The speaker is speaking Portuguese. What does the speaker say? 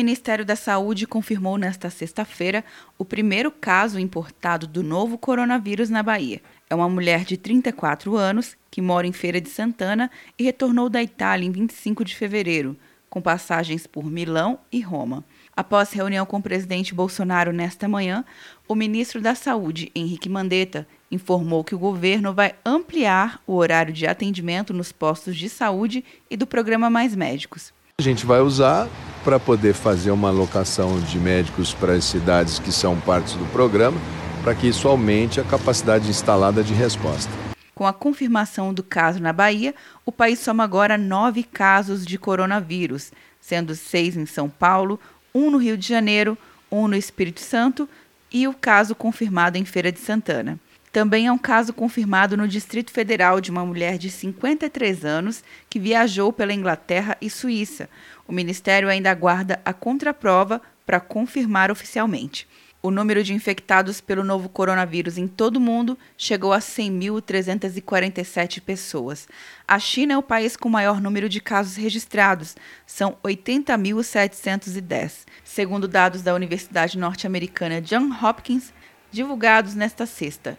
Ministério da Saúde confirmou nesta sexta-feira o primeiro caso importado do novo coronavírus na Bahia. É uma mulher de 34 anos que mora em Feira de Santana e retornou da Itália em 25 de fevereiro, com passagens por Milão e Roma. Após reunião com o presidente Bolsonaro nesta manhã, o ministro da Saúde, Henrique Mandetta, informou que o governo vai ampliar o horário de atendimento nos postos de saúde e do programa Mais Médicos. A gente vai usar para poder fazer uma alocação de médicos para as cidades que são partes do programa, para que isso aumente a capacidade instalada de resposta. Com a confirmação do caso na Bahia, o país soma agora nove casos de coronavírus, sendo seis em São Paulo, um no Rio de Janeiro, um no Espírito Santo e o caso confirmado em Feira de Santana. Também é um caso confirmado no Distrito Federal de uma mulher de 53 anos que viajou pela Inglaterra e Suíça. O Ministério ainda aguarda a contraprova para confirmar oficialmente. O número de infectados pelo novo coronavírus em todo o mundo chegou a 100.347 pessoas. A China é o país com maior número de casos registrados, são 80.710, segundo dados da Universidade Norte-Americana Johns Hopkins, divulgados nesta sexta.